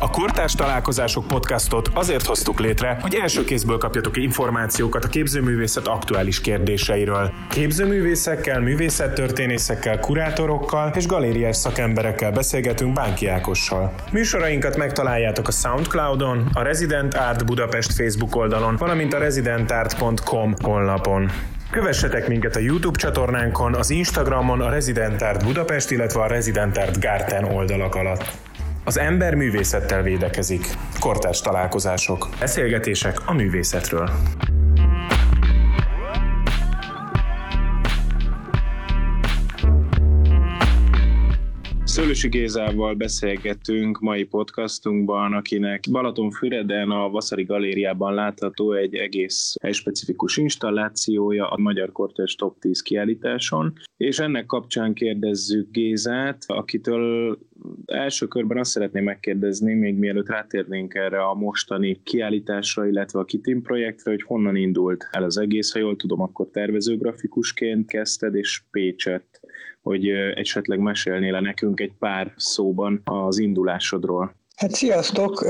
A Kortárs Találkozások podcastot azért hoztuk létre, hogy első kézből kapjatok információkat a képzőművészet aktuális kérdéseiről. Képzőművészekkel, művészettörténészekkel, kurátorokkal és galériás szakemberekkel beszélgetünk Bánki Ákossal. Műsorainkat megtaláljátok a Soundcloudon, a Resident Art Budapest Facebook oldalon, valamint a residentart.com honlapon. Kövessetek minket a YouTube csatornánkon, az Instagramon a Resident Budapest, illetve a Resident Art Garten oldalak alatt. Az ember művészettel védekezik. Kortárs találkozások. Beszélgetések a művészetről. Szőlősi Gézával beszélgetünk mai podcastunkban, akinek Balatonfüreden a Vaszari Galériában látható egy egész specifikus installációja a Magyar Kortárs Top 10 kiállításon, és ennek kapcsán kérdezzük Gézát, akitől első körben azt szeretném megkérdezni, még mielőtt rátérnénk erre a mostani kiállításra, illetve a Kitin projektre, hogy honnan indult el az egész, ha jól tudom, akkor tervezőgrafikusként kezdted, és Pécset hogy esetleg mesélnél -e nekünk egy pár szóban az indulásodról. Hát sziasztok!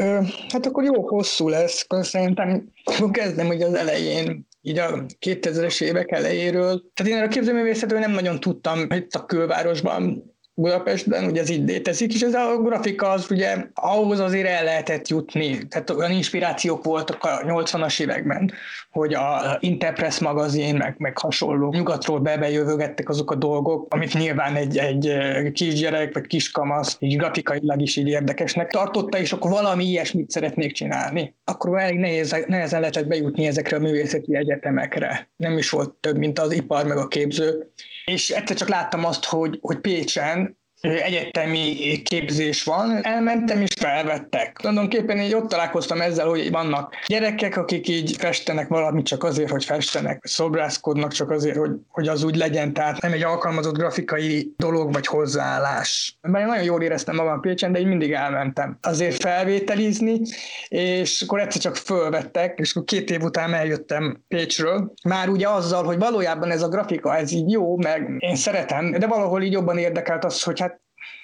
Hát akkor jó hosszú lesz, szerintem kezdem hogy az elején, így a 2000-es évek elejéről. Tehát én a képzőművészetről nem nagyon tudtam itt a külvárosban Budapestben, ugye ez így létezik, és ez a grafika az ugye ahhoz azért el lehetett jutni. Tehát olyan inspirációk voltak a 80-as években, hogy a Interpress magazin, meg, meg hasonló nyugatról bebejövögettek azok a dolgok, amit nyilván egy, egy kisgyerek, vagy kiskamasz így grafikailag is így érdekesnek tartotta, és akkor valami ilyesmit szeretnék csinálni. Akkor elég nehéz, nehezen lehetett bejutni ezekre a művészeti egyetemekre. Nem is volt több, mint az ipar, meg a képző és egyszer csak láttam azt, hogy, hogy Pécsen egyetemi képzés van, elmentem és felvettek. Tulajdonképpen így ott találkoztam ezzel, hogy vannak gyerekek, akik így festenek valamit csak azért, hogy festenek, szobrászkodnak csak azért, hogy, hogy az úgy legyen, tehát nem egy alkalmazott grafikai dolog vagy hozzáállás. Mert nagyon jól éreztem magam Pécsen, de így mindig elmentem azért felvételizni, és akkor egyszer csak fölvettek, és akkor két év után eljöttem Pécsről, már ugye azzal, hogy valójában ez a grafika, ez így jó, meg én szeretem, de valahol így jobban érdekelt az, hogy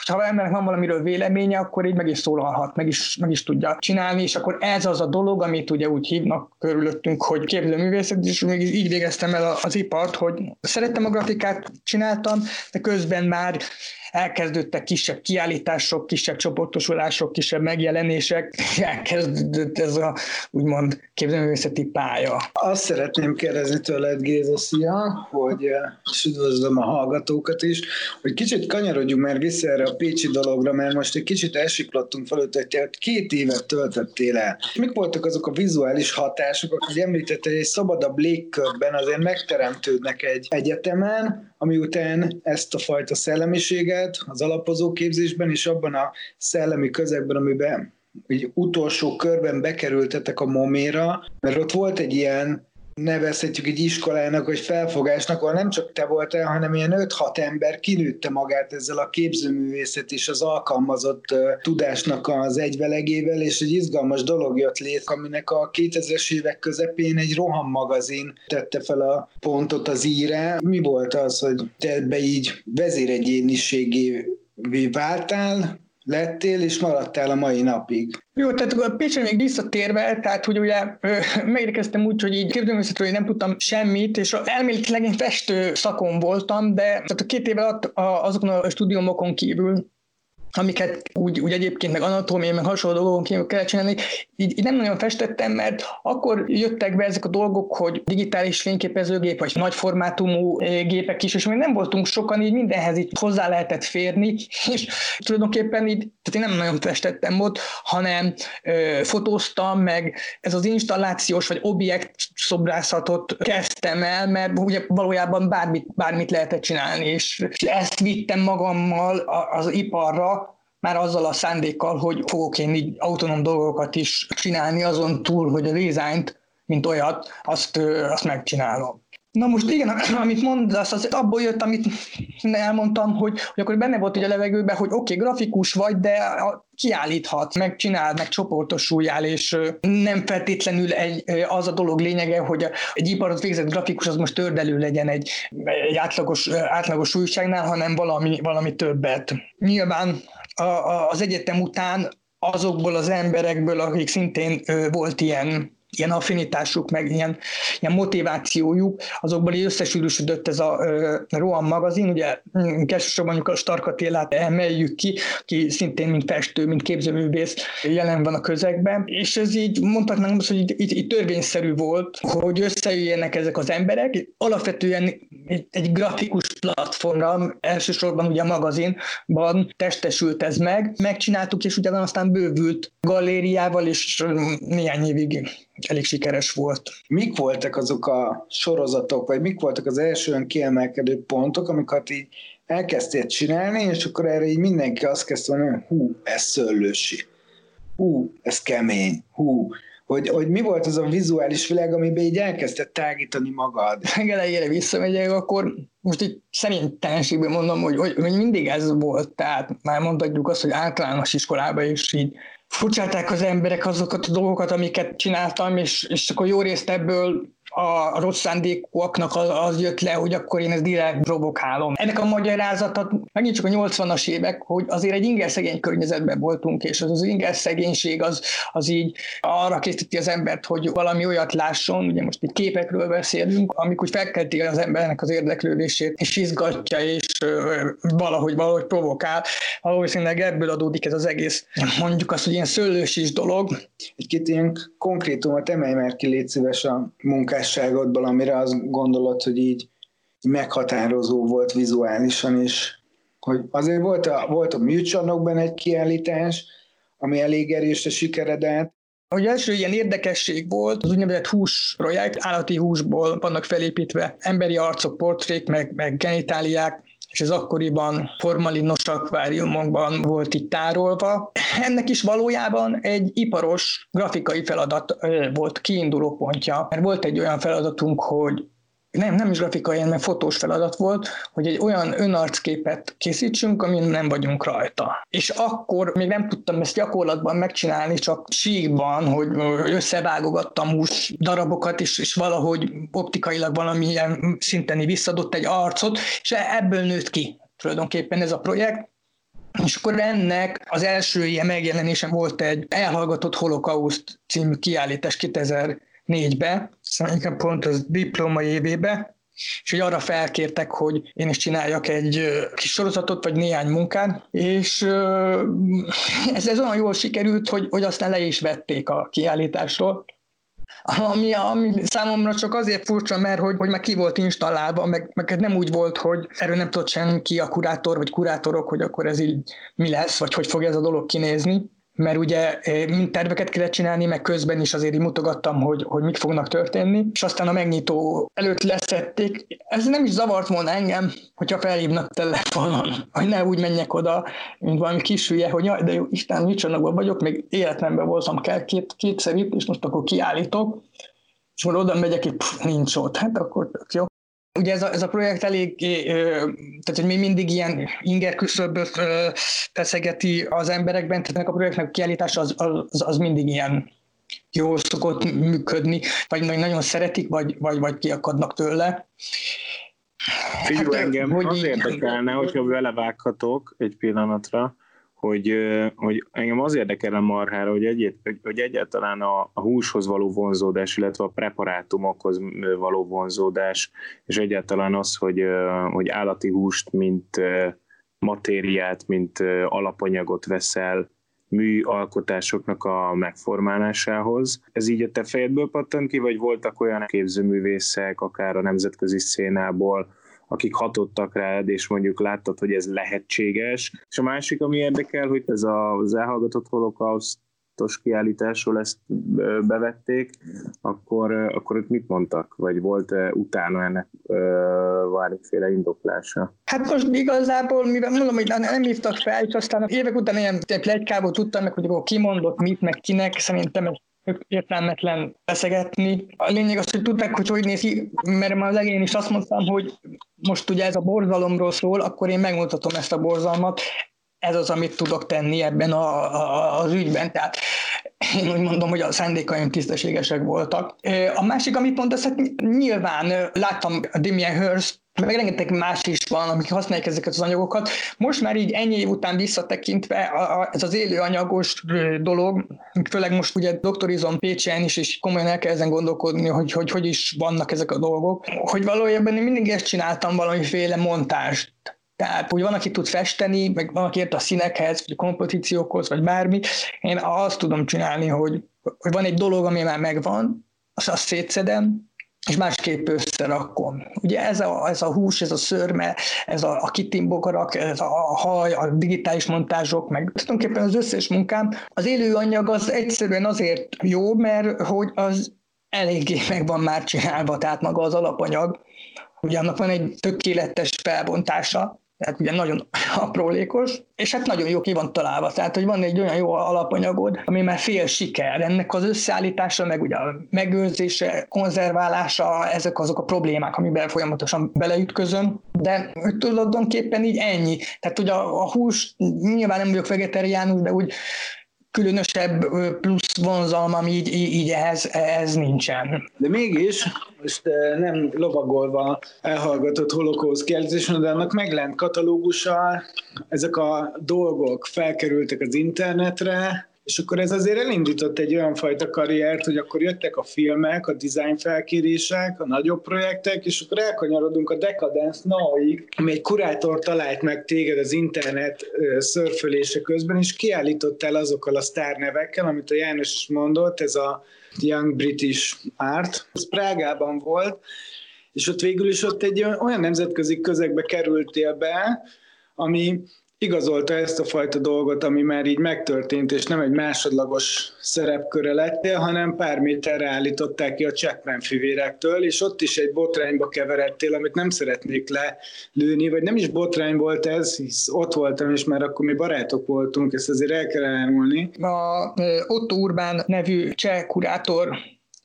ha embernek van valamiről véleménye, akkor így meg is szólalhat, meg is, meg is tudja csinálni, és akkor ez az a dolog, amit ugye úgy hívnak körülöttünk, hogy képzőművészet, és még így végeztem el az ipart, hogy szerettem a grafikát, csináltam, de közben már elkezdődtek kisebb kiállítások, kisebb csoportosulások, kisebb megjelenések, elkezdődött ez a úgymond képzőművészeti pálya. Azt szeretném kérdezni tőled, Géza, szia, hogy, eh, és üdvözlöm a hallgatókat is, hogy kicsit kanyarodjunk már vissza erre a Pécsi dologra, mert most egy kicsit elsiklottunk fel, hogy két évet töltöttél el. Mik voltak azok a vizuális hatások, hogy említette, hogy egy szabadabb légkörben azért megteremtődnek egy egyetemen, ami után ezt a fajta szellemiséget az alapozó képzésben és abban a szellemi közegben, amiben egy utolsó körben bekerültetek a moméra, mert ott volt egy ilyen nevezhetjük egy iskolának, vagy felfogásnak, ahol nem csak te voltál, hanem ilyen 5-6 ember kinőtte magát ezzel a képzőművészet és az alkalmazott tudásnak az egyvelegével, és egy izgalmas dolog jött létre, aminek a 2000-es évek közepén egy roham magazin tette fel a pontot az íre. Mi volt az, hogy te ebbe így vezéregyéniségé váltál, lettél, és maradtál a mai napig. Jó, tehát a Pécsre még visszatérve, tehát hogy ugye megérkeztem úgy, hogy így képzőművészetről nem tudtam semmit, és elméletileg én festő szakon voltam, de tehát a két év alatt azokon a stúdiumokon kívül amiket úgy, úgy egyébként meg anatómia, meg hasonló dolgokon kell csinálni, így, így nem nagyon festettem, mert akkor jöttek be ezek a dolgok, hogy digitális fényképezőgép, vagy nagyformátumú eh, gépek is, és még nem voltunk sokan, így mindenhez így hozzá lehetett férni, és tulajdonképpen így, tehát én nem nagyon festettem ott, hanem ö, fotóztam, meg ez az installációs vagy objekt szobrászatot kezdtem el, mert ugye valójában bármit, bármit lehetett csinálni, és ezt vittem magammal az iparra, már azzal a szándékkal, hogy fogok én így autonóm dolgokat is csinálni azon túl, hogy a designt, mint olyat, azt, azt megcsinálom. Na most igen, amit mondasz, az abból jött, amit elmondtam, hogy, hogy akkor benne volt ugye a levegőben, hogy oké, okay, grafikus vagy, de kiállíthat, megcsinál, meg csoportosuljál, és nem feltétlenül egy, az a dolog lényege, hogy egy iparot végzett grafikus az most tördelő legyen egy, egy átlagos, átlagos újságnál, hanem valami, valami többet. Nyilván a, az egyetem után azokból az emberekből, akik szintén volt ilyen ilyen affinitásuk, meg ilyen, ilyen motivációjuk, azokból így összesűrűsödött ez a uh, Rohan magazin, ugye mm, elsősorban a Stark Attélát emeljük ki, ki szintén mint festő, mint képzőművész jelen van a közegben, és ez így mondhatnánk azt, hogy így, így, így törvényszerű volt, hogy összejöjjenek ezek az emberek, alapvetően egy, egy grafikus platformra, elsősorban ugye a magazinban testesült ez meg, megcsináltuk, és utána aztán bővült galériával, és néhány évig elég sikeres volt. Mik voltak azok a sorozatok, vagy mik voltak az első kiemelkedő pontok, amiket így elkezdtél csinálni, és akkor erre így mindenki azt kezdte mondani, hogy hú, ez szöllősi, hú, ez kemény, hú, hogy, hogy mi volt az a vizuális világ, amiben így elkezdett tágítani magad? Legelejére visszamegyek, akkor most így szerénytelenségből mondom, hogy, hogy, hogy mindig ez volt, tehát már mondhatjuk azt, hogy általános iskolában is így furcsálták az emberek azokat a dolgokat, amiket csináltam, és, és akkor jó részt ebből a rossz szándékúaknak az, az jött le, hogy akkor én ezt direkt provokálom. Ennek a magyarázatot megint csak a 80-as évek, hogy azért egy inger szegény környezetben voltunk, és az, az inger szegénység az, az így arra készíti az embert, hogy valami olyat lásson, ugye most itt képekről beszélünk, amik úgy felkelti az embernek az érdeklődését, és izgatja, és valahogy, valahogy provokál. Valószínűleg ebből adódik ez az egész, mondjuk azt, hogy ilyen szőlős is dolog. Egy-két ilyen konkrétumot emelj már ki, légy szíves a munkás munkásságodból, amire azt gondolod, hogy így meghatározó volt vizuálisan is. Hogy azért volt a, volt a műcsarnokban egy kiállítás, ami elég erős a sikeredet, hogy első ilyen érdekesség volt, az úgynevezett hús projekt, állati húsból vannak felépítve emberi arcok, portrék, meg, meg genitáliák, és ez akkoriban formalinos akváriumokban volt itt tárolva. Ennek is valójában egy iparos grafikai feladat volt kiinduló pontja, mert volt egy olyan feladatunk, hogy nem, nem is grafikai, hanem fotós feladat volt, hogy egy olyan önarcképet készítsünk, amin nem vagyunk rajta. És akkor még nem tudtam ezt gyakorlatban megcsinálni, csak síkban, hogy összevágogattam hús darabokat, és, és valahogy optikailag valamilyen szinten visszadott egy arcot, és ebből nőtt ki tulajdonképpen ez a projekt. És akkor ennek az első ilyen megjelenésem volt egy elhallgatott holokauszt című kiállítás 2000 négybe, szerintem pont az diploma évébe, és hogy arra felkértek, hogy én is csináljak egy kis sorozatot, vagy néhány munkát, és ez, ez olyan jól sikerült, hogy, hogy aztán le is vették a kiállításról, ami, ami számomra csak azért furcsa, mert hogy, hogy meg ki volt installálva, meg, meg nem úgy volt, hogy erről nem tudott senki a kurátor vagy kurátorok, hogy akkor ez így mi lesz, vagy hogy fog ez a dolog kinézni mert ugye mind terveket kellett csinálni, meg közben is azért így mutogattam, hogy, hogy mik fognak történni, és aztán a megnyitó előtt leszették. Ez nem is zavart volna engem, hogyha felhívnak telefonon, hogy ne úgy menjek oda, mint valami kis hülye, hogy jaj, de jó, Isten, mit vagyok, még életemben voltam kell két, kétszer itt, és most akkor kiállítok, és akkor oda megyek, pff, nincs ott, hát akkor tök jó. Ugye ez a, ez a projekt elég, tehát hogy mi mindig ilyen inger küszöböt teszegeti az emberekben, tehát a projektnek a kiállítása az, az, az mindig ilyen jól szokott működni, vagy nagyon szeretik, vagy, vagy, vagy kiakadnak tőle. Figyelj, hát, engem hogy az érdekelne, hogyha belevághatok egy pillanatra, hogy, hogy engem az érdekel a marhára, hogy, egy, hogy, hogy egyáltalán a, a húshoz való vonzódás, illetve a preparátumokhoz való vonzódás, és egyáltalán az, hogy, hogy állati húst, mint matériát, mint alapanyagot veszel műalkotásoknak a megformálásához. Ez így a te fejedből pattant ki, vagy voltak olyan képzőművészek, akár a nemzetközi szénából, akik hatottak rád, és mondjuk láttad, hogy ez lehetséges. És a másik, ami érdekel, hogy ez az elhallgatott holokausztos kiállításról ezt bevették, akkor, akkor ott mit mondtak? Vagy volt utána ennek valamiféle indoklása? Hát most igazából, mivel mondom, hogy nem hívtak fel, és aztán évek után ilyen plegykából tudtam meg, hogy akkor kimondott mit, meg kinek, szerintem értelmetlen beszegetni. A lényeg az, hogy tudták, hogy hogy néz ki, mert már az elején is azt mondtam, hogy most ugye ez a borzalomról szól, akkor én megmutatom ezt a borzalmat, ez az, amit tudok tenni ebben a, a, az ügyben. Tehát én úgy mondom, hogy a szándékaim tisztességesek voltak. A másik, amit mondasz, hát nyilván láttam a Damien Hirst meg rengeteg más is van, amik használják ezeket az anyagokat. Most már így ennyi év után visszatekintve a, a, ez az élő anyagos dolog, főleg most ugye doktorizom Pécsen is, és komolyan el kell ezen gondolkodni, hogy, hogy hogy is vannak ezek a dolgok, hogy valójában én mindig ezt csináltam valamiféle montást. Tehát, hogy van, aki tud festeni, meg van, aki ért a színekhez, vagy a kompozíciókhoz, vagy bármi. Én azt tudom csinálni, hogy, hogy van egy dolog, ami már megvan, azt, azt szétszedem, és másképp összerakom. Ugye ez a, ez a hús, ez a szörme, ez a, a kitimbogarak, ez a haj, a digitális montázsok, meg tulajdonképpen az összes munkám. Az élő anyag az egyszerűen azért jó, mert hogy az eléggé meg van már csinálva, tehát maga az alapanyag. Ugye annak van egy tökéletes felbontása, tehát ugye nagyon aprólékos, és hát nagyon jó ki van találva, tehát hogy van egy olyan jó alapanyagod, ami már fél siker. Ennek az összeállítása, meg ugye a megőrzése, konzerválása, ezek azok a problémák, amiben folyamatosan beleütközöm, de tulajdonképpen így ennyi. Tehát hogy a, a hús, nyilván nem vagyok vegetariánus, de úgy különösebb plusz vonzalma így, így ehhez, ehhez nincsen. De mégis, most nem lovagolva elhallgatott holokauszt kérdésen, de annak meglent katalógusa, ezek a dolgok felkerültek az internetre, és akkor ez azért elindított egy olyan fajta karriert, hogy akkor jöttek a filmek, a design felkérések, a nagyobb projektek, és akkor elkanyarodunk a Decadence Now-ig, ami egy kurátor talált meg téged az internet szörfölése közben, és kiállított el azokkal a sztárnevekkel, amit a János is mondott, ez a Young British Art. Ez Prágában volt, és ott végül is ott egy olyan nemzetközi közegbe kerültél be, ami igazolta ezt a fajta dolgot, ami már így megtörtént, és nem egy másodlagos szerepköre lettél, hanem pár méterre állították ki a Chapman fivérektől, és ott is egy botrányba keveredtél, amit nem szeretnék lelőni, vagy nem is botrány volt ez, hisz ott voltam, és már akkor mi barátok voltunk, ezt azért el kell elmúlni. A Otto Urbán nevű cseh kurátor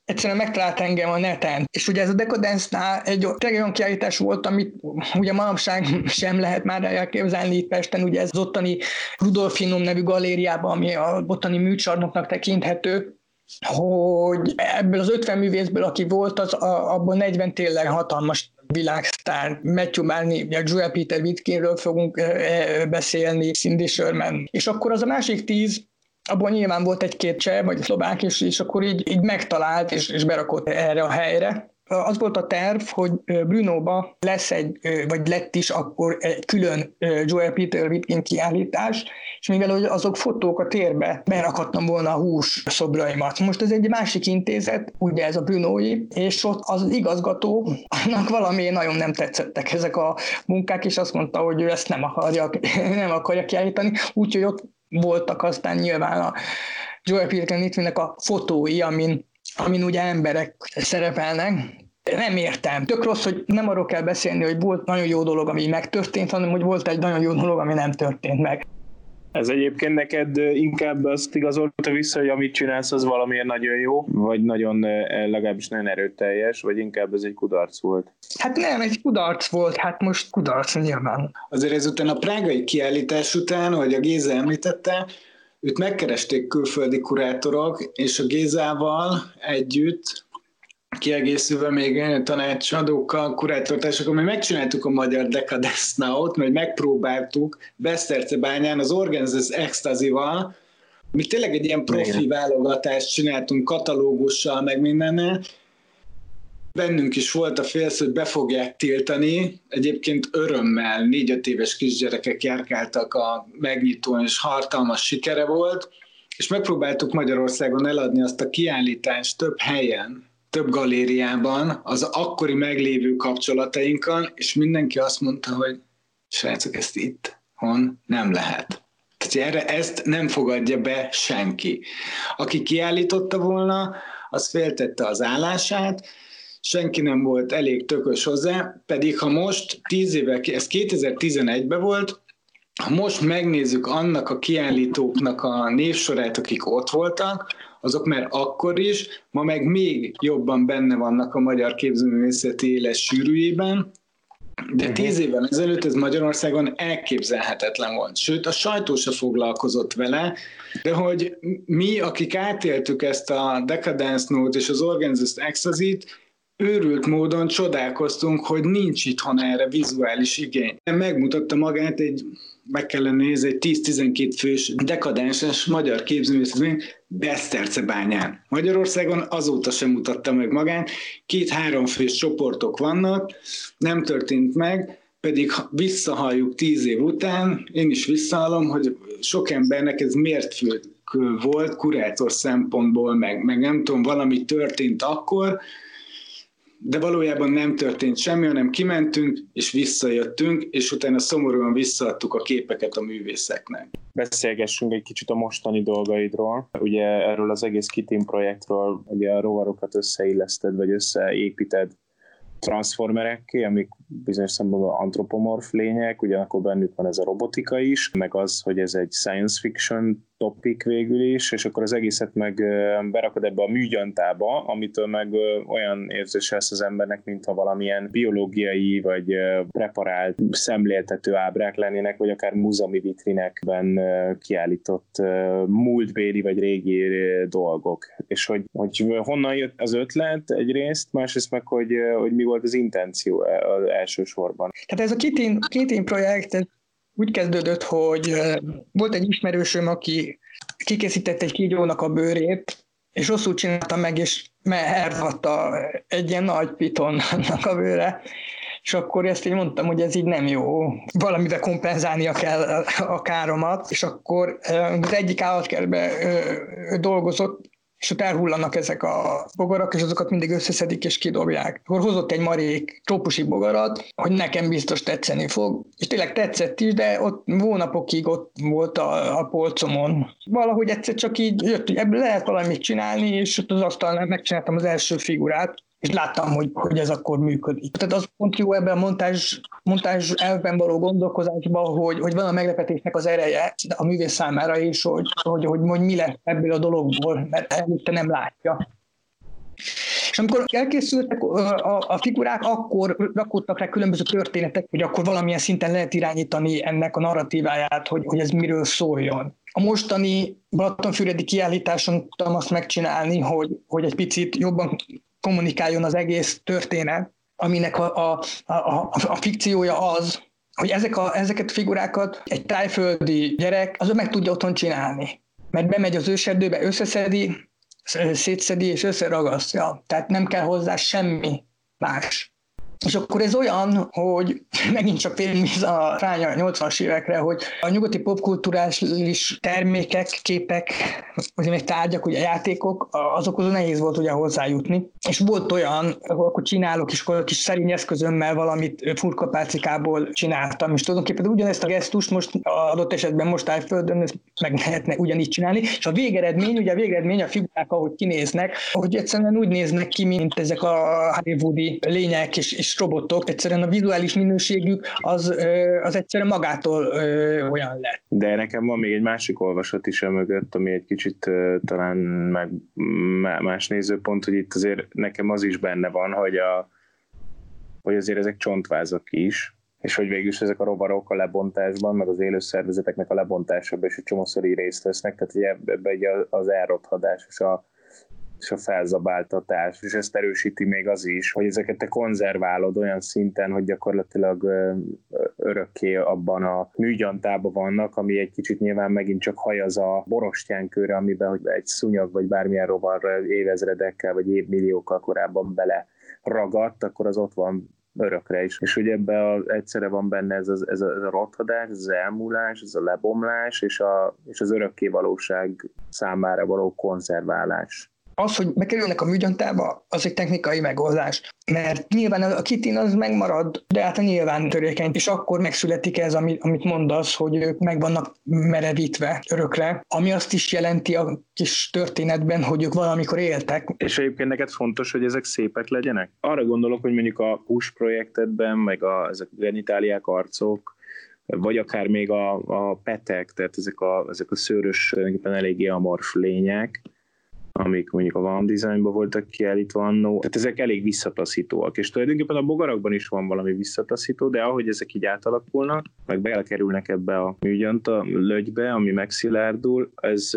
egyszerűen megtalált engem a neten. És ugye ez a Decadence-nál egy olyan kiállítás volt, amit ugye manapság sem lehet már elképzelni itt Pesten, ugye ez az ottani Rudolfinum nevű galériában, ami a ottani műcsarnoknak tekinthető, hogy ebből az 50 művészből, aki volt, az a, abban 40 tényleg hatalmas világsztár, Matthew Marni, a Joel Peter Witkinről fogunk e, beszélni, Cindy Sherman. És akkor az a másik tíz, abban nyilván volt egy-két cseh, vagy szlovák, és, és akkor így, így megtalált, és, és berakott erre a helyre. Az volt a terv, hogy Brunóba lesz egy, vagy lett is akkor egy külön Joel Peter Witkin kiállítás, és mivel azok fotók a térbe, berakhattam volna a hús szobraimat. Most ez egy másik intézet, ugye ez a Brunói, és ott az igazgató, annak valami nagyon nem tetszettek ezek a munkák, és azt mondta, hogy ő ezt nem akarja, nem akarja kiállítani, úgyhogy ott voltak aztán nyilván a Joel Pilgrim Litvinnek a fotói, amin, amin ugye emberek szerepelnek, nem értem. Tök rossz, hogy nem arról kell beszélni, hogy volt nagyon jó dolog, ami megtörtént, hanem hogy volt egy nagyon jó dolog, ami nem történt meg. Ez egyébként neked inkább azt igazolta vissza, hogy amit csinálsz, az valamilyen nagyon jó, vagy nagyon, legalábbis nagyon erőteljes, vagy inkább ez egy kudarc volt? Hát nem, egy kudarc volt, hát most kudarc nyilván. Azért ezután a prágai kiállítás után, hogy a Géza említette, őt megkeresték külföldi kurátorok, és a Gézával együtt kiegészülve még tanácsadókkal, kurátortársakkal, mi megcsináltuk a magyar Decadence Now-t, mert megpróbáltuk Besztercebányán az Organzes Ecstasy-val, mi tényleg egy ilyen profi Igen. válogatást csináltunk katalógussal, meg mindennel, bennünk is volt a félsz, hogy be fogják tiltani. Egyébként örömmel négy-öt éves kisgyerekek járkáltak a megnyitón, és hartalmas sikere volt, és megpróbáltuk Magyarországon eladni azt a kiállítást több helyen, több galériában az akkori meglévő kapcsolatainkon, és mindenki azt mondta, hogy srácok, ezt itt, hon nem lehet. Tehát erre ezt nem fogadja be senki. Aki kiállította volna, az féltette az állását, senki nem volt elég tökös hozzá, pedig ha most 10 éve, ez 2011-ben volt, ha most megnézzük annak a kiállítóknak a névsorát, akik ott voltak, azok már akkor is, ma meg még jobban benne vannak a magyar képzőművészeti élet sűrűjében, de mhm. tíz évvel ezelőtt ez Magyarországon elképzelhetetlen volt. Sőt, a sajtó se foglalkozott vele, de hogy mi, akik átéltük ezt a Decadence Note és az Organized Ecstasy-t, őrült módon csodálkoztunk, hogy nincs itthon erre vizuális igény. Megmutatta magát egy, meg kellene nézni, egy 10-12 fős dekadenses magyar képzőművészet, Besztercebányán. Magyarországon azóta sem mutatta meg magát, két-három fős csoportok vannak, nem történt meg, pedig visszahalljuk tíz év után, én is visszahallom, hogy sok embernek ez miért volt kurátor szempontból, meg, meg nem tudom, valami történt akkor, de valójában nem történt semmi, hanem kimentünk, és visszajöttünk, és utána szomorúan visszaadtuk a képeket a művészeknek. Beszélgessünk egy kicsit a mostani dolgaidról. Ugye erről az egész Kitin projektről, ugye a rovarokat összeilleszted, vagy összeépíted transformerekké, amik bizonyos szempontból antropomorf lények, ugyanakkor bennük van ez a robotika is, meg az, hogy ez egy science fiction topic végül is, és akkor az egészet meg berakod ebbe a műgyantába, amitől meg olyan érzés lesz az embernek, mintha valamilyen biológiai vagy preparált szemléltető ábrák lennének, vagy akár múzeumi vitrinekben kiállított múltbéli vagy régi dolgok. És hogy, hogy honnan jött az ötlet egyrészt, másrészt meg, hogy, hogy mi volt az intenció elsősorban. Tehát ez a Kitin, Kitin projekt úgy kezdődött, hogy volt egy ismerősöm, aki kikészített egy kígyónak a bőrét, és rosszul csinálta meg, és elratta egy ilyen nagy pitonnak a bőre, és akkor ezt így mondtam, hogy ez így nem jó, valamivel kompenzálnia kell a káromat, és akkor az egyik állatkertbe dolgozott, és ott elhullanak ezek a bogarak, és azokat mindig összeszedik és kidobják. Akkor hozott egy marék trópusi bogarat, hogy nekem biztos tetszeni fog, és tényleg tetszett is, de ott hónapokig ott volt a, a polcomon. Valahogy egyszer csak így jött, hogy ebből lehet valamit csinálni, és ott az asztalnál megcsináltam az első figurát, és láttam, hogy, hogy ez akkor működik. Tehát az pont jó ebben a montázs, montázs elvben való gondolkozásban, hogy, hogy van a meglepetésnek az ereje a művész számára is, hogy, hogy, hogy, hogy mi lesz ebből a dologból, mert előtte nem látja. És amikor elkészültek a, a figurák, akkor rakódtak rá különböző történetek, hogy akkor valamilyen szinten lehet irányítani ennek a narratíváját, hogy, hogy ez miről szóljon. A mostani Balatonfüredi kiállításon tudtam azt megcsinálni, hogy, hogy egy picit jobban kommunikáljon az egész történet, aminek a, a, a, a fikciója az, hogy ezek a, ezeket a figurákat egy tájföldi gyerek az meg tudja otthon csinálni. Mert bemegy az őserdőbe, összeszedi, szétszedi és összeragasztja. Tehát nem kell hozzá semmi más. És akkor ez olyan, hogy megint csak térünk a ránya a 80-as évekre, hogy a nyugati popkulturális termékek, képek, vagy még tárgyak, ugye játékok, azokhoz nehéz volt ugye hozzájutni. És volt olyan, akkor csinálok is, akkor kis szerény eszközömmel valamit furkapálcikából csináltam, és tulajdonképpen ugyanezt a gesztust most adott esetben most tájföldön meg lehetne ugyanígy csinálni, és a végeredmény, ugye a végeredmény a figurák, ahogy kinéznek, hogy egyszerűen úgy néznek ki, mint ezek a hollywoodi lények és, és és robotok, egyszerűen a vizuális minőségük az, az egyszerűen magától olyan lett. De nekem van még egy másik olvasat is mögött, ami egy kicsit talán meg más nézőpont, hogy itt azért nekem az is benne van, hogy, a, hogy azért ezek csontvázak is, és hogy végül is ezek a rovarok a lebontásban, meg az élőszervezeteknek a lebontásában is egy csomószor részt vesznek, tehát ebbe az elrothadás és a és a felzabáltatás, és ezt erősíti még az is, hogy ezeket te konzerválod olyan szinten, hogy gyakorlatilag örökké abban a műgyantában vannak, ami egy kicsit nyilván megint csak hajaz a borostyánkőre, amiben hogy egy szúnyog vagy bármilyen rovar évezredekkel vagy évmilliókkal korábban bele ragadt, akkor az ott van örökre is. És hogy ebbe a, egyszerre van benne ez, az, ez, a, ez a rothadás, ez az elmúlás, ez a lebomlás, és, a, és az örökké valóság számára való konzerválás az, hogy bekerülnek a műgyantába, az egy technikai megoldás. Mert nyilván a kitin az megmarad, de hát nyilván törékeny, és akkor megszületik ez, amit, amit mondasz, hogy ők meg vannak merevítve örökre, ami azt is jelenti a kis történetben, hogy ők valamikor éltek. És egyébként neked fontos, hogy ezek szépek legyenek? Arra gondolok, hogy mondjuk a Push projektedben, meg a, ezek a genitáliák arcok, vagy akár még a, a petek, tehát ezek a, ezek a szőrös, eléggé amorf lények, amik mondjuk a Van Designban voltak kiállítva annó, tehát ezek elég visszataszítóak, és tulajdonképpen a bogarakban is van valami visszataszító, de ahogy ezek így átalakulnak, meg belekerülnek ebbe a műgyanta lögybe, ami megszilárdul, ez,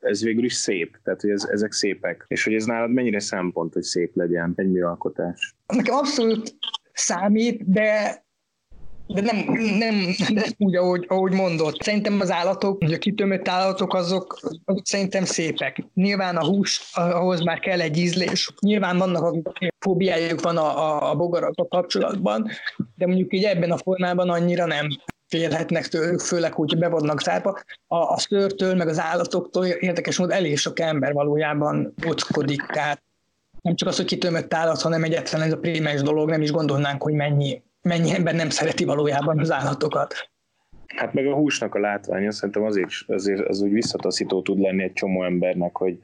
ez végül is szép, tehát hogy ez, ezek szépek. És hogy ez nálad mennyire szempont, hogy szép legyen egy műalkotás? Nekem abszolút számít, de de nem, nem, nem úgy, ahogy, ahogy mondott. Szerintem az állatok, a kitömött állatok, azok, azok szerintem szépek. Nyilván a hús, ahhoz már kell egy ízlés. Nyilván vannak, akik fóbiájuk van a, a, a bogarakkal kapcsolatban, de mondjuk így ebben a formában annyira nem félhetnek tőlük, főleg, hogy be vannak zárva. A, a szőrtől, meg az állatoktól érdekes módon elég sok ember valójában ockodik, tehát nem csak az, hogy kitömött állat, hanem egyetlen ez a primes dolog, nem is gondolnánk, hogy mennyi mennyi ember nem szereti valójában az állatokat. Hát meg a húsnak a látványa szerintem azért, azért az úgy visszataszító tud lenni egy csomó embernek, hogy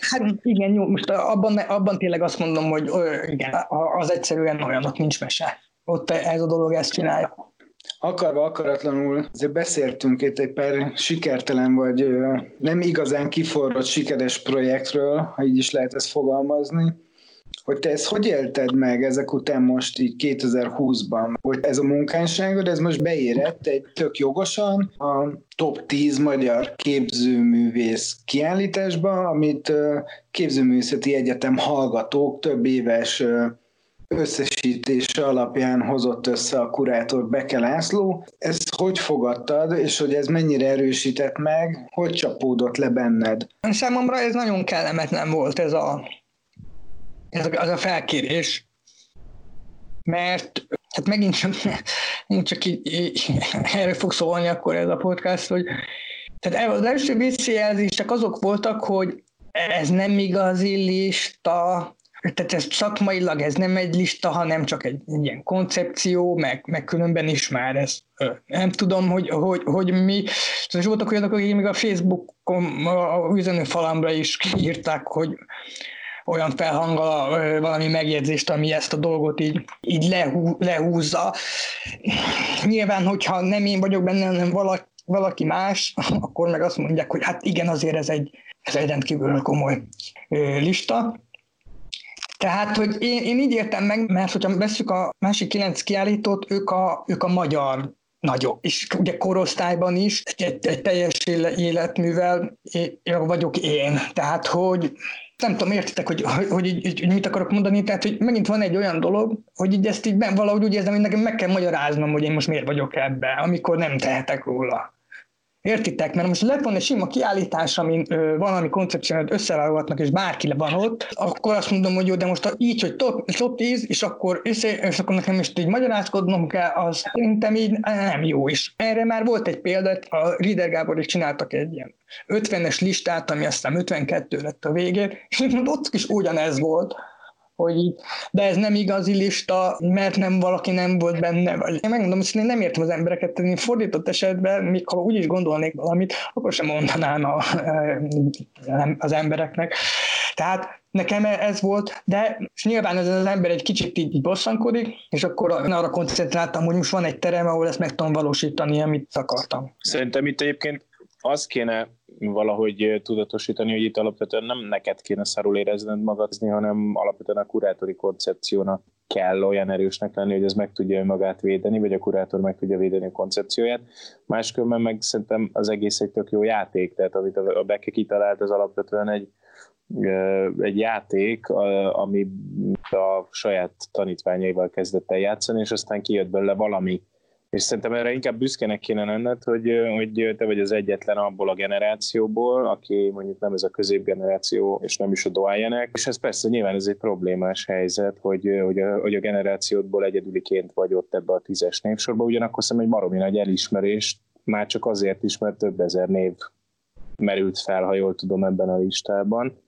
Hát igen, jó, most abban, abban tényleg azt mondom, hogy igen, az egyszerűen olyan, ott nincs mese. Ott ez a dolog ezt csinálja. Akarva, akaratlanul azért beszéltünk itt egy pár sikertelen, vagy nem igazán kiforrott sikeres projektről, ha így is lehet ezt fogalmazni hogy te ezt hogy élted meg ezek után most így 2020-ban, hogy ez a munkásságod, ez most beérett egy tök jogosan a top 10 magyar képzőművész kiállításba, amit képzőművészeti egyetem hallgatók több éves összesítése alapján hozott össze a kurátor Beke László. Ezt hogy fogadtad, és hogy ez mennyire erősített meg, hogy csapódott le benned? Számomra ez nagyon kellemetlen volt ez a ez a, az a felkérés, mert hát megint csak, megint csak így, így, erről fog szólni akkor ez a podcast, hogy tehát az első visszajelzések azok voltak, hogy ez nem igazi lista, tehát ez szakmailag ez nem egy lista, hanem csak egy, egy ilyen koncepció, meg, meg különben is már ez. Nem tudom, hogy, hogy, hogy mi, és voltak olyanok, akik még a Facebookon, a üzenőfalamra is írták, hogy olyan felhanggal valami megjegyzést, ami ezt a dolgot így, így lehú, lehúzza. Nyilván, hogyha nem én vagyok benne, hanem valaki, más, akkor meg azt mondják, hogy hát igen, azért ez egy, ez egy rendkívül komoly lista. Tehát, hogy én, én így értem meg, mert hogyha veszük a másik kilenc kiállítót, ők a, ők a magyar nagyok. És ugye korosztályban is egy, egy teljes életművel vagyok én. Tehát, hogy nem tudom, értitek, hogy, hogy, hogy, hogy, hogy mit akarok mondani, tehát hogy megint van egy olyan dolog, hogy így ezt így valahogy úgy érzem, hogy nekem meg kell magyaráznom, hogy én most miért vagyok ebbe, amikor nem tehetek róla. Értitek? Mert most lett volna egy sima kiállítás, amin ö, valami koncepciót összeválogatnak, és bárki van ott, akkor azt mondom, hogy jó, de most így, hogy top, top 10, és akkor, össze, és akkor nekem is így magyarázkodnom kell, az szerintem így nem jó is. Erre már volt egy példa, a Rieder Gábor is csináltak egy ilyen 50-es listát, ami aztán 52 lett a végén, és ott is ugyanez volt, hogy így, de ez nem igazi lista, mert nem valaki nem volt benne, vagy én megmondom, hogy én nem értem az embereket, tehát én fordított esetben, még ha úgy is gondolnék valamit, akkor sem mondanám a, az embereknek. Tehát nekem ez volt, de és nyilván ez az ember egy kicsit így, így bosszankodik, és akkor arra koncentráltam, hogy most van egy terem, ahol ezt meg tudom valósítani, amit akartam. Szerintem itt egyébként azt kéne valahogy tudatosítani, hogy itt alapvetően nem neked kéne szarul érezned magad, hanem alapvetően a kurátori koncepciónak kell olyan erősnek lenni, hogy ez meg tudja magát védeni, vagy a kurátor meg tudja védeni a koncepcióját. Máskülönben meg szerintem az egész egy tök jó játék, tehát amit a Beke kitalált, az alapvetően egy, egy játék, ami a saját tanítványaival kezdett el játszani, és aztán kijött belőle valami, és szerintem erre inkább büszkének kéne lenned, hogy, hogy te vagy az egyetlen abból a generációból, aki mondjuk nem ez a középgeneráció, és nem is a doájenek, és ez persze nyilván ez egy problémás helyzet, hogy, hogy, a, hogy a generációdból egyedüliként vagy ott ebbe a tízes névsorba, ugyanakkor szerintem egy baromi nagy elismerés, már csak azért is, mert több ezer név merült fel, ha jól tudom ebben a listában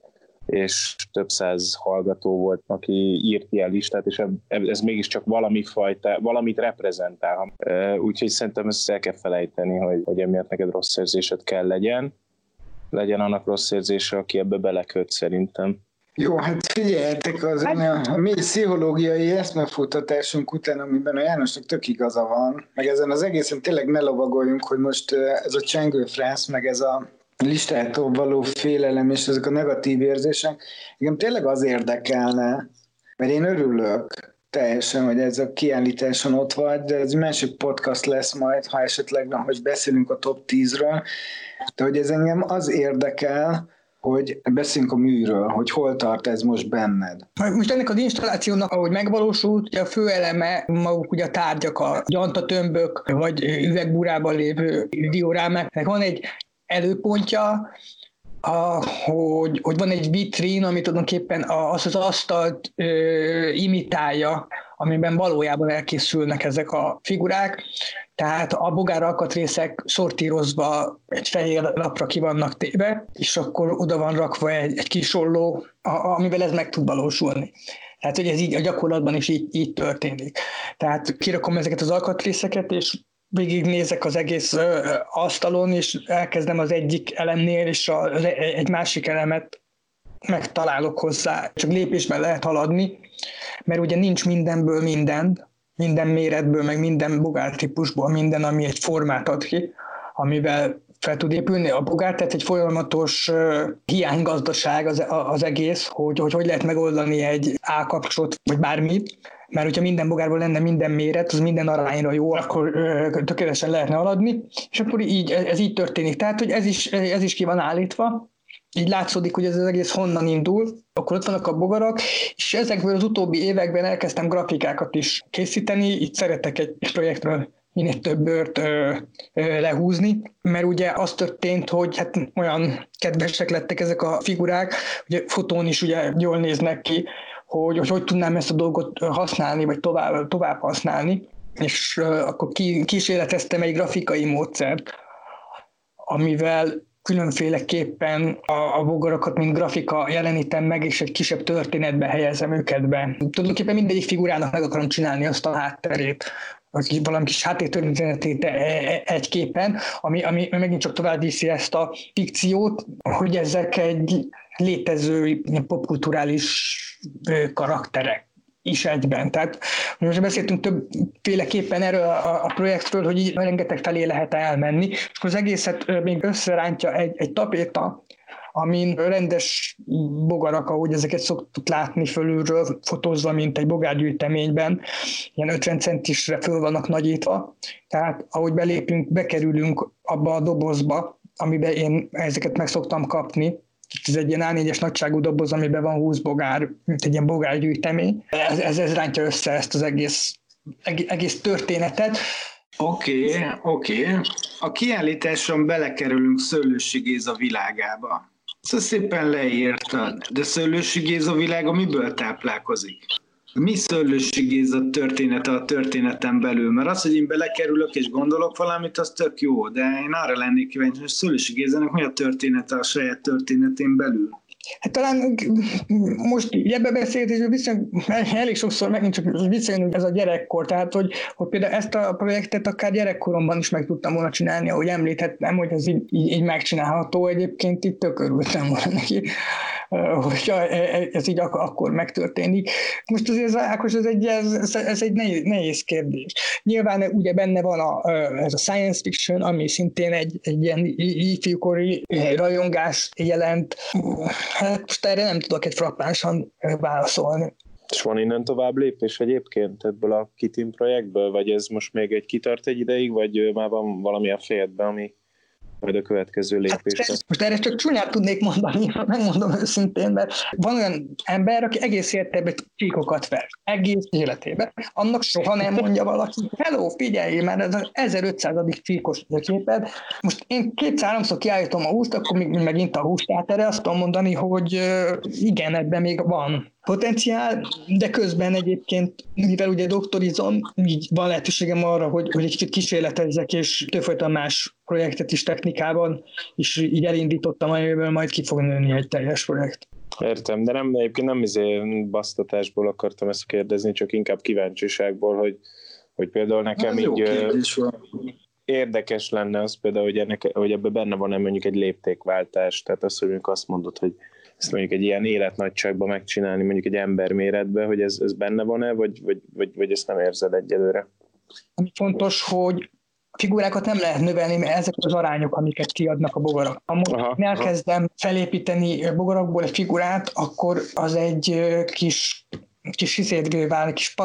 és több száz hallgató volt, aki írt ilyen listát, és ez mégiscsak valami fajta, valamit reprezentál. Úgyhogy szerintem ezt el kell felejteni, hogy, hogy emiatt neked rossz érzésed kell legyen. Legyen annak rossz érzése, aki ebbe beleköt szerintem. Jó, hát figyeljetek, az hát... a mi pszichológiai eszmefutatásunk után, amiben a Jánosnak tök igaza van, meg ezen az egészen tényleg ne lovagoljunk, hogy most ez a csengő franc, meg ez a listától való félelem és ezek a negatív érzések, igen, tényleg az érdekelne, mert én örülök teljesen, hogy ez a kiállításon ott vagy, de ez másik podcast lesz majd, ha esetleg, hogy beszélünk a top 10-ről, de hogy ez engem az érdekel, hogy beszéljünk a műről, hogy hol tart ez most benned. Most ennek az installációnak, ahogy megvalósult, ugye a fő eleme maguk ugye a tárgyak, a gyantatömbök, vagy üvegbúrában lévő diorámák. Van egy előpontja, a, hogy, hogy van egy vitrín, ami tulajdonképpen az az asztalt ö, imitálja, amiben valójában elkészülnek ezek a figurák, tehát a bogár alkatrészek sortírozva egy fehér lapra ki vannak téve, és akkor oda van rakva egy, egy kis olló, amivel ez meg tud valósulni. Tehát, hogy ez így a gyakorlatban is így, így történik. Tehát kirakom ezeket az alkatrészeket, és végignézek az egész asztalon, és elkezdem az egyik elemnél, és az, e, egy másik elemet megtalálok hozzá. Csak lépésben lehet haladni, mert ugye nincs mindenből minden, minden méretből, meg minden bogártípusból minden, ami egy formát ad ki, amivel fel tud épülni a bogár, tehát egy folyamatos hiánygazdaság az, az egész, hogy, hogy hogy lehet megoldani egy állkapcsot, vagy bármit, mert hogyha minden bogárból lenne minden méret, az minden arányra jó, akkor tökéletesen lehetne aladni, és akkor így, ez így történik. Tehát, hogy ez is, ez is ki van állítva, így látszódik, hogy ez az egész honnan indul, akkor ott vannak a bogarak, és ezekből az utóbbi években elkezdtem grafikákat is készíteni, itt szeretek egy projektről minél több bőrt ö, ö, lehúzni, mert ugye az történt, hogy hát olyan kedvesek lettek ezek a figurák, ugye fotón is ugye jól néznek ki, hogy, hogy hogy tudnám ezt a dolgot használni, vagy tovább, tovább használni, és uh, akkor ki, kísérleteztem egy grafikai módszert, amivel különféleképpen a, a bogarakat, mint grafika jelenítem meg, és egy kisebb történetbe helyezem őket be. Tulajdonképpen mindegyik figurának meg akarom csinálni azt a hátterét, vagy valami kis háttértörténetét e, e, egy képen, ami, ami megint csak tovább viszi ezt a fikciót, hogy ezek egy létező popkulturális karakterek is egyben. Tehát most beszéltünk többféleképpen erről a, a projektről, hogy így rengeteg felé lehet elmenni, és akkor az egészet még összerántja egy, egy tapéta, amin rendes bogarak, ahogy ezeket szoktuk látni fölülről, fotózva, mint egy bogárgyűjteményben, ilyen 50 centisre föl vannak nagyítva, tehát ahogy belépünk, bekerülünk abba a dobozba, amiben én ezeket meg szoktam kapni, ez egy ilyen A4-es nagyságú doboz, amiben van 20 bogár, mint egy ilyen bogárgyűjtemény. Ez, ez, ez rántja össze ezt az egész, egész történetet. Oké, okay, oké. Okay. A kiállításon belekerülünk Szőlősi Géza világába. Szóval szépen leírtad, de Szőlősi Géza világa miből táplálkozik? Mi Szőlősi Géza története a történeten belül? Mert az, hogy én belekerülök és gondolok valamit, az tök jó, de én arra lennék kíváncsi, hogy Szőlősi Gézának mi a története a saját történetén belül? Hát talán most ebbe beszélgetésben viszont elég sokszor megint csak visszajön ez a gyerekkor, tehát hogy, hogy például ezt a projektet akár gyerekkoromban is meg tudtam volna csinálni, ahogy említettem, hogy ez így, így, így megcsinálható, egyébként itt tök örültem volna neki, hogyha e, e, ez így ak- akkor megtörténik. Most azért Ákos, ez egy, ez, ez egy nehéz, nehéz kérdés. Nyilván ugye benne van a, ez a science fiction, ami szintén egy, egy ilyen ifjúkori rajongás jelent, Hát most erre nem tudok egy frappánsan válaszolni. És van innen tovább lépés egyébként ebből a Kitin projektből, vagy ez most még egy kitart egy ideig, vagy már van valami a fejedben, ami majd a következő lépésre. Hát, most erre csak csúnyát tudnék mondani, megmondom őszintén, mert van olyan ember, aki egész életében csíkokat ver, egész életében. Annak soha nem mondja valaki, hello, figyelj, mert ez az 1500. csíkos képed. Most én kétszer-háromszor kiállítom a húst, akkor még megint a húst, tehát erre azt tudom mondani, hogy igen, ebben még van potenciál, de közben egyébként, mivel ugye doktorizom, így van lehetőségem arra, hogy, hogy egy kicsit kísérletezzek, és többfajta más projektet is technikában, és így elindítottam, amiből majd ki fog nőni egy teljes projekt. Értem, de nem, egyébként nem izé basztatásból akartam ezt kérdezni, csak inkább kíváncsiságból, hogy, hogy például nekem Na, így érdekes lenne az például, hogy, ennek, hogy ebben benne van nem mondjuk egy léptékváltás, tehát az, hogy mondjuk azt mondod, hogy ezt mondjuk egy ilyen életnagyságban megcsinálni, mondjuk egy ember méretbe, hogy ez, ez benne van-e, vagy, vagy, vagy, vagy ezt nem érzed egyelőre? Ami fontos, hogy figurákat nem lehet növelni, mert ezek az arányok, amiket kiadnak a bogarak. Ha aha, elkezdem aha. felépíteni bogarakból egy figurát, akkor az egy kis kis hiszétgő válik, kis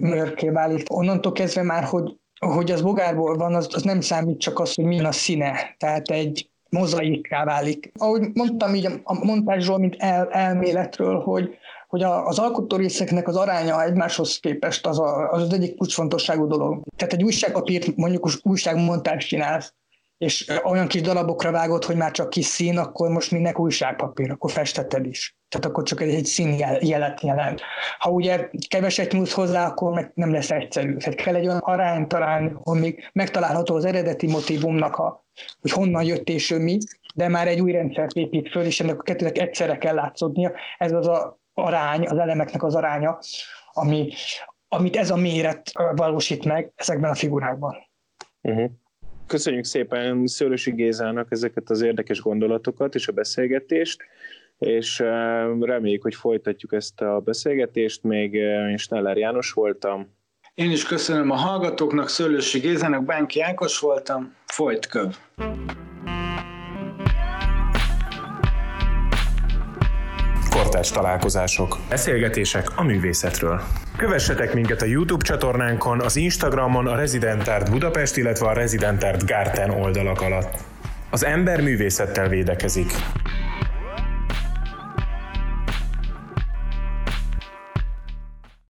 mörké válik. Onnantól kezdve már, hogy, hogy az bogárból van, az, az nem számít csak az, hogy milyen a színe. Tehát egy mozaikká válik. Ahogy mondtam így a montázsról, mint el, elméletről, hogy hogy a, az alkotórészeknek az aránya egymáshoz képest az, a, az az egyik kulcsfontosságú dolog. Tehát egy újságpapírt, mondjuk újságmontást csinálsz, és olyan kis darabokra vágod, hogy már csak kis szín, akkor most mindnek újságpapír, akkor festetted is. Tehát akkor csak egy, egy színjelet jelent. Ha ugye keveset nyúlsz hozzá, akkor meg nem lesz egyszerű. Tehát kell egy olyan arányt találni, még megtalálható az eredeti motivumnak, a, hogy honnan jött és ő mi, de már egy új rendszert épít föl, és ennek a kettőnek egyszerre kell látszódnia. Ez az a arány, az elemeknek az aránya, ami, amit ez a méret valósít meg ezekben a figurákban. Uh-huh. Köszönjük szépen Szőlősi Gézának ezeket az érdekes gondolatokat és a beszélgetést, és reméljük, hogy folytatjuk ezt a beszélgetést. Még én Sneller János voltam. Én is köszönöm a hallgatóknak, Szőlősi Gézának, Bánki Ákos voltam, folyt köv. Kortárs találkozások. Beszélgetések a művészetről. Kövessetek minket a YouTube csatornánkon, az Instagramon a Resident Art Budapest, illetve a Resident Art Garten oldalak alatt. Az ember művészettel védekezik.